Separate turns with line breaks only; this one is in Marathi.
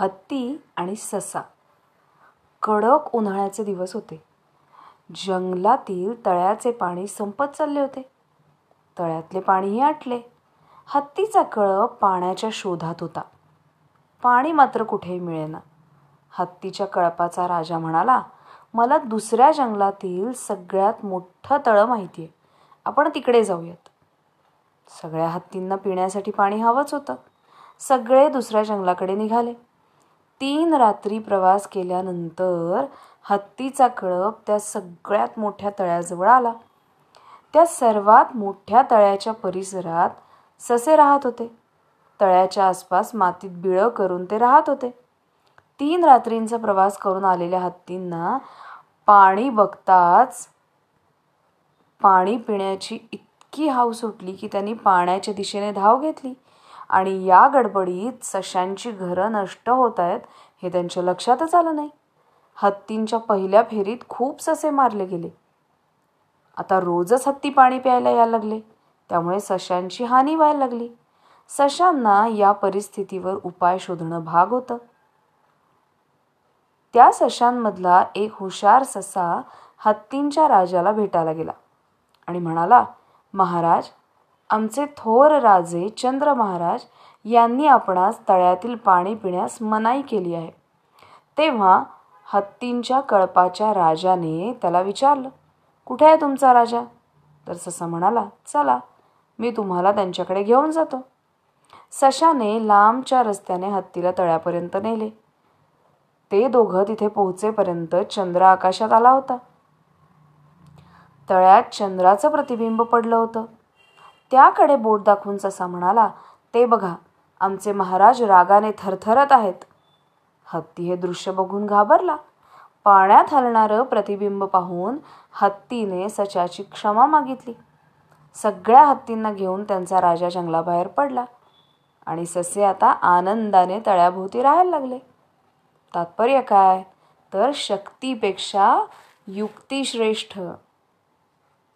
हत्ती आणि ससा. कडक उन्हाळ्याचे दिवस होते. जंगलातील तळ्याचे पाणी संपत चालले होते. तळ्यातले पाणीही आटले. हत्तीचा कळप पाण्याच्या शोधात होता. पाणी मात्र कुठेही मिळेना. हत्तीच्या कळपाचा राजा म्हणाला मला दुसऱ्या जंगलातील सगळ्यात मोठं तळं माहिती आहे आपण तिकडे जाऊयात. सगळ्या हत्तींना पिण्यासाठी पाणी हवंच होतं. सगळे दुसऱ्या जंगलाकडे निघाले. तीन रात्री प्रवास केल्यानंतर हत्तीचा कळप त्या सगळ्यात मोठ्या तळ्याजवळ आला. त्या सर्वात मोठ्या तळ्याच्या परिसरात ससे राहत होते. तळ्याच्या आसपास मातीत बिळं करून ते राहत होते. तीन रात्रींचा प्रवास करून आलेल्या हत्तींना पाणी बघताच पाणी पिण्याची इतकी हाव सुटली की त्यांनी पाण्याच्या दिशेने धाव घेतली. आणि या गडबडीत सशांची घरं नष्ट होत आहेत हे त्यांच्या लक्षातच आलं नाही. हत्तींच्या पहिल्या फेरीत खूप ससे मारले गेले. आता रोजच हत्ती पाणी प्यायला यायला लागले. त्यामुळे सशांची हानी व्हायला लागली. सशांना या परिस्थितीवर उपाय शोधणं भाग होतं. त्या सशांमधला एक हुशार ससा हत्तींच्या राजाला भेटायला गेला आणि म्हणाला महाराज आमचे थोर राजे चंद्र महाराज यांनी आपणास तळ्यातील पाणी पिण्यास मनाई केली आहे. तेव्हा हत्तींच्या कळपाच्या राजाने त्याला विचारलं कुठे आहे तुमचा राजा? तर ससा म्हणाला चला मी तुम्हाला त्यांच्याकडे घेऊन जातो. सशाने लांबच्या रस्त्याने हत्तीला तळ्यापर्यंत नेले. ते दोघं तिथे पोहोचेपर्यंत चंद्र आकाशात आला होता. तळ्यात चंद्राचं प्रतिबिंब पडलं होतं. त्याकडे बोट दाखवून ससा म्हणाला ते बघा आमचे महाराज रागाने थरथरत आहेत. हत्ती हे दृश्य बघून घाबरला. पाण्यात हलणारं प्रतिबिंब पाहून हत्तीने सचाची क्षमा मागितली. सगळ्या हत्तींना घेऊन त्यांचा राजा जंगलाबाहेर पडला आणि ससे आता आनंदाने तळ्याभोवती राहायला लागले. तात्पर्य काय? तर शक्तीपेक्षा युक्तीश्रेष्ठ